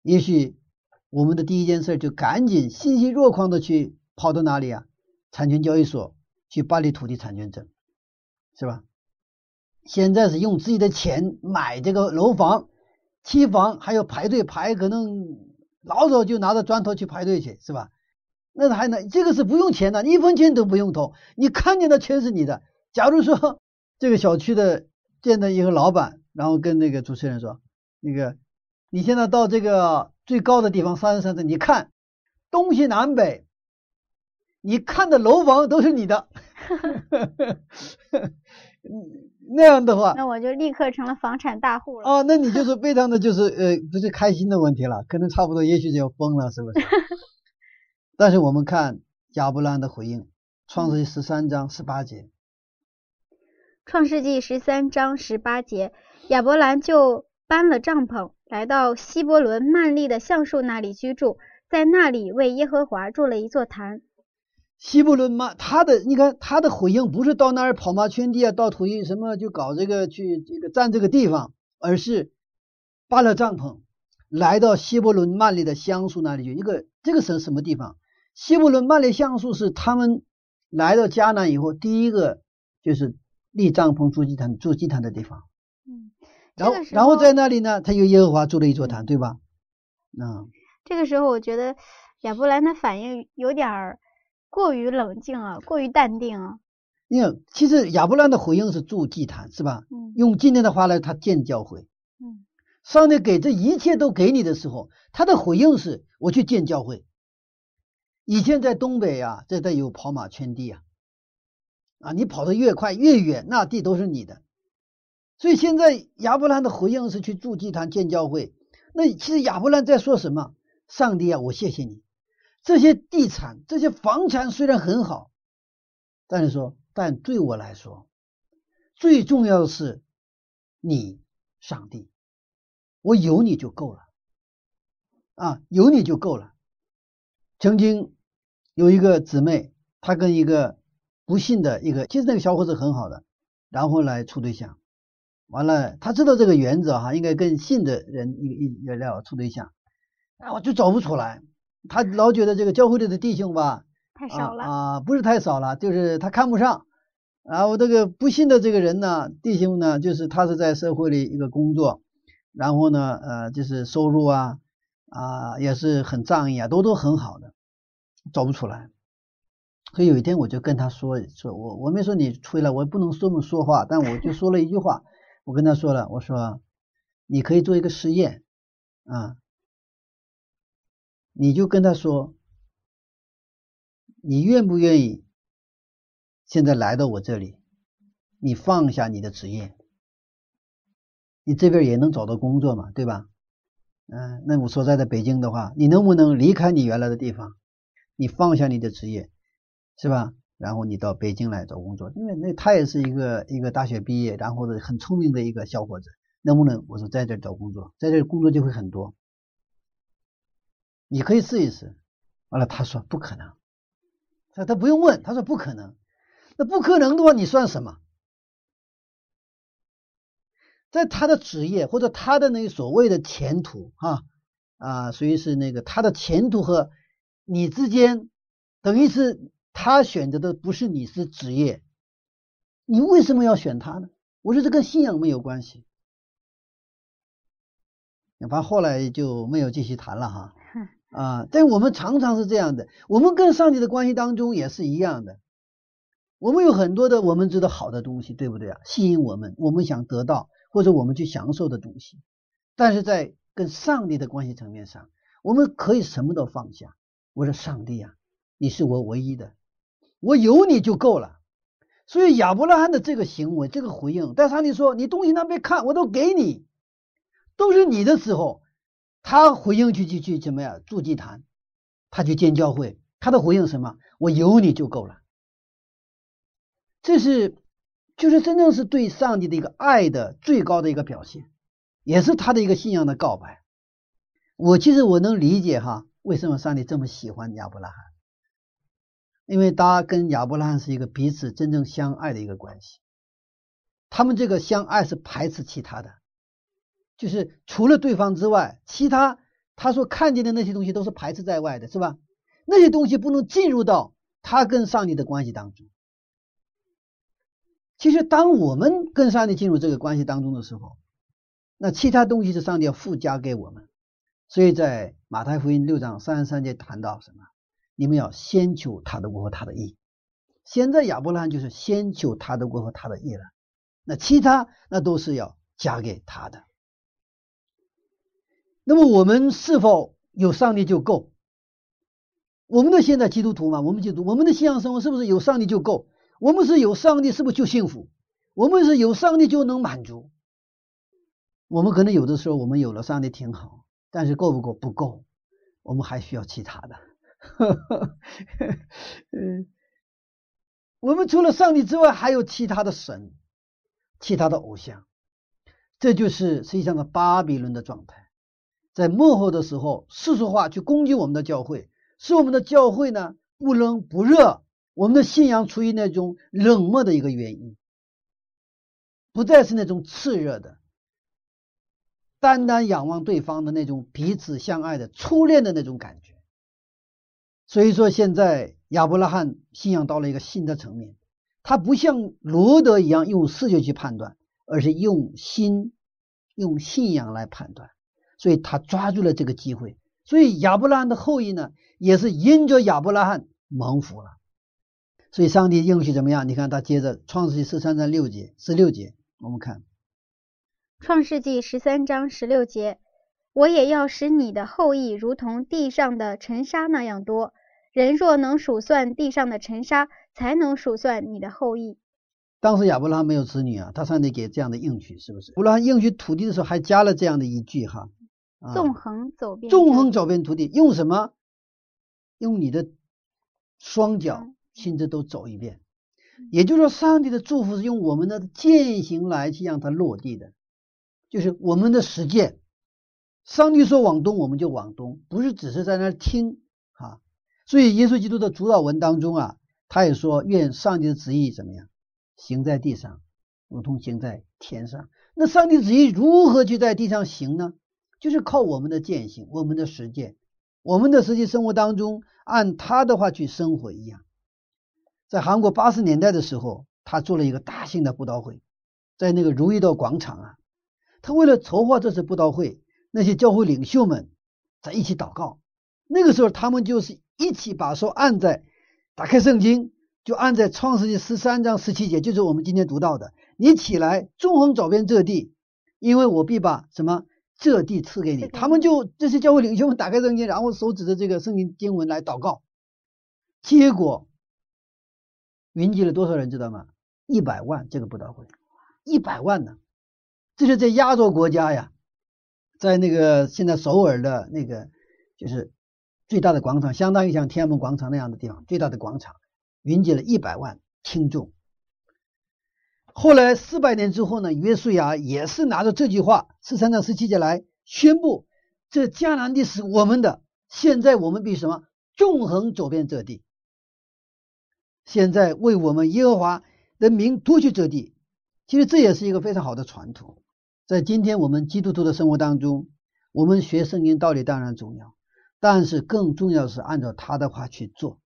也许我们的第一件事就赶紧欣喜若狂的去跑到哪里啊？产权交易所去办理土地产权证，是吧？现在是用自己的钱买这个楼房、期房，还要排队排，可能老早就拿着砖头去排队去，是吧？那还能这个是不用钱的，一分钱都不用投，你看见的全是你的。假如说这个小区的见到一个老板，然后跟那个主持人说：“那个你现在到这个最高的地方三十三层，你看东西南北，你看的楼房都是你的。*laughs* ”那样的话，那我就立刻成了房产大户了。哦，那你就是非常的就是呃，不是开心的问题了，可能差不多，也许就要疯了，是不是？*laughs* 但是我们看亚伯兰的回应，《创世纪十三章十八节，《创世纪十三章十八节，亚伯兰就搬了帐篷，来到希伯伦曼利的橡树那里居住，在那里为耶和华筑了一座坛。希伯伦嘛，他的你看他的回应不是到那儿跑马圈地啊，到土地什么就搞这个去这个占这个地方，而是搬了帐篷，来到希伯伦曼利的橡树那里去。一个这个是什么地方？希伯伦曼利橡树是他们来到迦南以后第一个就是立帐篷筑祭坛、筑祭坛的地方。嗯，然后然后在那里呢，他有耶和华筑了一座坛，对吧？嗯，这个时候，我觉得亚伯兰的反应有点儿过于冷静啊，过于淡定啊。你看，其实亚伯兰的回应是筑祭坛，是吧？嗯用今天的话来，他建教会。嗯上帝给这一切都给你的时候，他的回应是：我去建教会。以前在东北啊，这带有跑马圈地啊，啊，你跑得越快越远，那地都是你的。所以现在亚伯兰的回应是去筑祭坛建教会。那其实亚伯兰在说什么？上帝啊，我谢谢你，这些地产、这些房产虽然很好，但是说，但对我来说，最重要的是你，上帝，我有你就够了，啊，有你就够了。曾经有一个姊妹，她跟一个不信的一个，其实那个小伙子很好的，然后来处对象，完了，他知道这个原则哈，应该跟信的人一一一要处对象，啊，我就找不出来，他老觉得这个教会里的弟兄吧，太少了。啊啊，不是太少了，就是他看不上。然后这个不信的这个人呢，弟兄呢，就是他是在社会里一个工作，然后呢，呃，就是收入啊啊也是很仗义啊，都都很好的，找不出来。所以有一天我就跟他说说，我我没说你吹了，我不能这么说话，但我就说了一句话，我跟他说了，我说你可以做一个实验啊，你就跟他说，你愿不愿意现在来到我这里，你放下你的职业，你这边也能找到工作嘛，对吧？嗯，那我所在的北京的话，你能不能离开你原来的地方，你放下你的职业，是吧？然后你到北京来找工作，因为那他也是一个一个大学毕业，然后呢很聪明的一个小伙子，能不能？我说在这找工作，在这工作机会很多，你可以试一试。完了，他说不可能，他他不用问，他说不可能。那不可能的话，你算什么？在他的职业或者他的那个所谓的前途啊啊，所以是那个他的前途和你之间，等于是他选择的不是你是职业，你为什么要选他呢？我说这跟信仰没有关系。反正后来就没有继续谈了哈啊，但我们常常是这样的，我们跟上帝的关系当中也是一样的。我们有很多的我们知道好的东西，对不对啊？吸引我们，我们想得到或者我们去享受的东西，但是在跟上帝的关系层面上，我们可以什么都放下。我说上帝啊，你是我唯一的，我有你就够了。所以亚伯拉罕的这个行为，这个回应，但是上帝说你东西那边看，我都给你，都是你的时候，他回应去去去怎么样筑祭坛，他去建教会，他的回应什么？我有你就够了。这是，就是真正是对上帝的一个爱的最高的一个表现，也是他的一个信仰的告白。我其实我能理解哈，为什么上帝这么喜欢亚伯拉罕？因为他跟亚伯拉罕是一个彼此真正相爱的一个关系。他们这个相爱是排斥其他的，就是除了对方之外，其他他所看见的那些东西都是排斥在外的，是吧？那些东西不能进入到他跟上帝的关系当中。其实，当我们跟上帝进入这个关系当中的时候，那其他东西是上帝要附加给我们。所以在马太福音六章三十三节谈到什么？你们要先求他的国和他的义。现在亚伯拉罕就是先求他的国和他的义了。那其他那都是要加给他的。那么我们是否有上帝就够？我们的现在基督徒嘛，我们基督我们的信仰生活是不是有上帝就够？我们是有上帝，是不是就幸福？我们是有上帝就能满足？我们可能有的时候我们有了上帝挺好，但是够不够？不够，我们还需要其他的。*laughs* 嗯，我们除了上帝之外，还有其他的神，其他的偶像。这就是实际上的巴比伦的状态。在幕后的时候，世俗化去攻击我们的教会，使我们的教会呢不冷不热。我们的信仰处于那种冷漠的一个原因，不再是那种炽热的、单单仰望对方的那种彼此相爱的初恋的那种感觉。所以说，现在亚伯拉罕信仰到了一个新的层面，他不像罗德一样用视觉去判断，而是用心、用信仰来判断。所以他抓住了这个机会。所以亚伯拉罕的后裔呢，也是因着亚伯拉罕蒙福了。所以上帝应许怎么样？你看他接着创世纪十三章六节十六节，我们看创世纪十三章十六节，我也要使你的后裔如同地上的尘沙那样多。人若能数算地上的尘沙，才能数算你的后裔。当时亚伯拉罕没有子女啊，他上帝给这样的应许，是不是？亚伯拉罕应许土地的时候还加了这样的一句哈：纵横走遍，纵横走遍土地，用什么？用你的双脚。亲自都走一遍，也就是说，上帝的祝福是用我们的践行来去让它落地的，就是我们的实践。上帝说往东，我们就往东，不是只是在那听啊。所以，耶稣基督的主导文当中啊，他也说：“愿上帝的旨意怎么样，行在地上，如同行在天上。”那上帝旨意如何去在地上行呢？就是靠我们的践行，我们的实践，我们的实际生活当中，按他的话去生活一样。在韩国八十年代的时候，他做了一个大型的布道会，在那个如意道广场啊。他为了筹划这次布道会，那些教会领袖们在一起祷告。那个时候，他们就是一起把手按在，打开圣经，就按在创世纪十三章十七节，就是我们今天读到的：“你起来，纵横走遍这地，因为我必把什么这地赐给你。”他们就这些教会领袖们打开圣经，然后手指着这个圣经经文来祷告。结果。云集了多少人知道吗？一百万这个布道会，一百万呢，这是在亚洲国家呀，在那个现在首尔的那个就是最大的广场，相当于像天安门广场那样的地方，最大的广场，云集了一百万听众。后来四百年之后呢，约书亚也是拿着这句话，十三章十七节来宣布，这迦南地是我们的，现在我们必什么，纵横走遍这地。现在为我们耶和华的名夺取这地，其实这也是一个非常好的传统。在今天我们基督徒的生活当中，我们学圣经道理当然重要，但是更重要是按照他的话去做。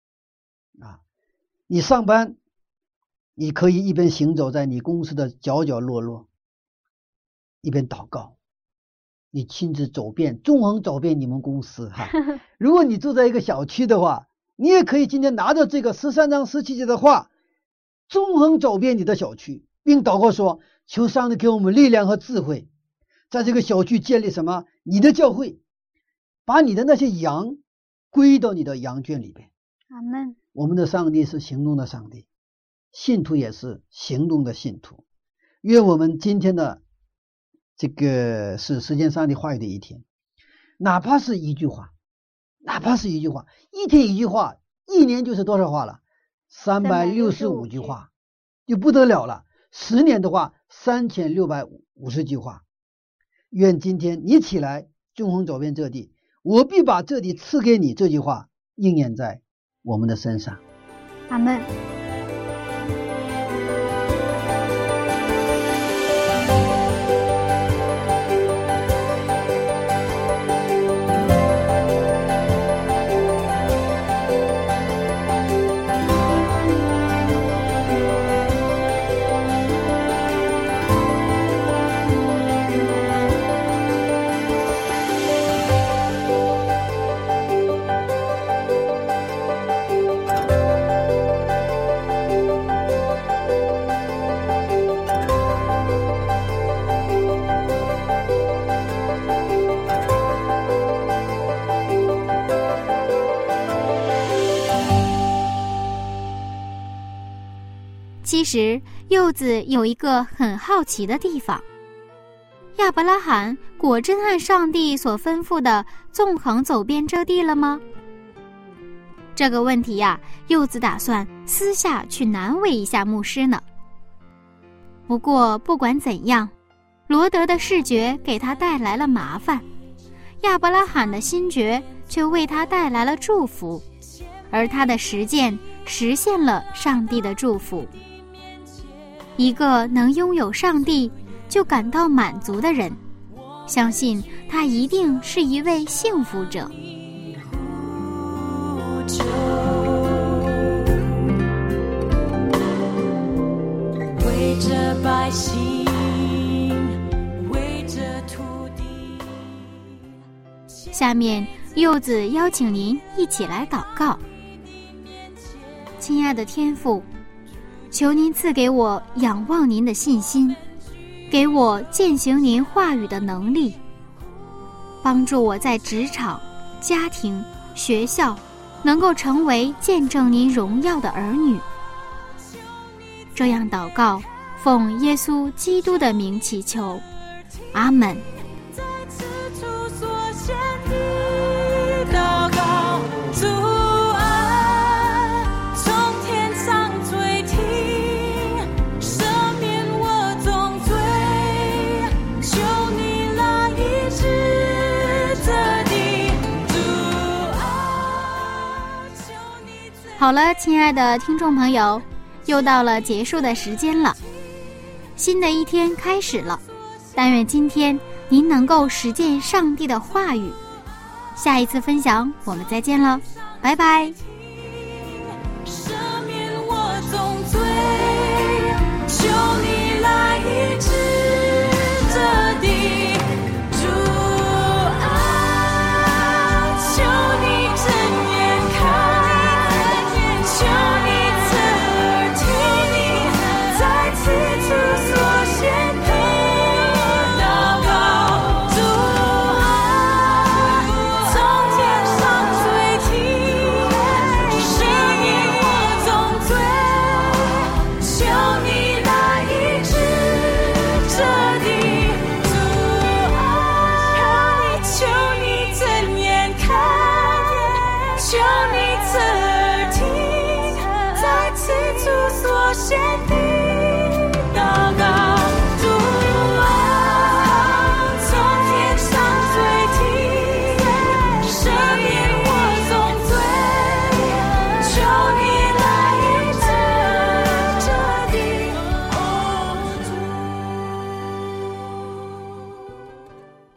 啊，你上班，你可以一边行走在你公司的角角落落，一边祷告。你亲自走遍，纵横走遍你们公司哈。*laughs* 如果你住在一个小区的话。你也可以今天拿着这个十三章十七节的话，纵横走遍你的小区，并祷告说：“求上帝给我们力量和智慧，在这个小区建立什么？你的教会，把你的那些羊归到你的羊圈里边。”阿门。我们的上帝是行动的上帝，信徒也是行动的信徒。愿我们今天的这个是时间上帝话语的一天，哪怕是一句话。哪怕是一句话，一天一句话，一年就是多少话了？三百六十五句话，就不得了了。十年的话，三千六百五十句话。愿今天你起来，纵横走遍这地，我必把这地赐给你。”这句话应验在我们的身上。阿门。有一个很好奇的地方：亚伯拉罕果真按上帝所吩咐的纵横走遍这地了吗？这个问题呀，柚子打算私下去难为一下牧师呢。不过，不管怎样，罗德的视觉给他带来了麻烦，亚伯拉罕的心觉却为他带来了祝福，而他的实践实现了上帝的祝福。一个能拥有上帝就感到满足的人，相信他一定是一位幸福者。为着百姓，为着土地。下面，柚子邀请您一起来祷告，亲爱的天父。求您赐给我仰望您的信心，给我践行您话语的能力，帮助我在职场、家庭、学校能够成为见证您荣耀的儿女。这样祷告，奉耶稣基督的名祈求，阿门。好了，亲爱的听众朋友，又到了结束的时间了。新的一天开始了，但愿今天您能够实践上帝的话语。下一次分享，我们再见了，拜拜。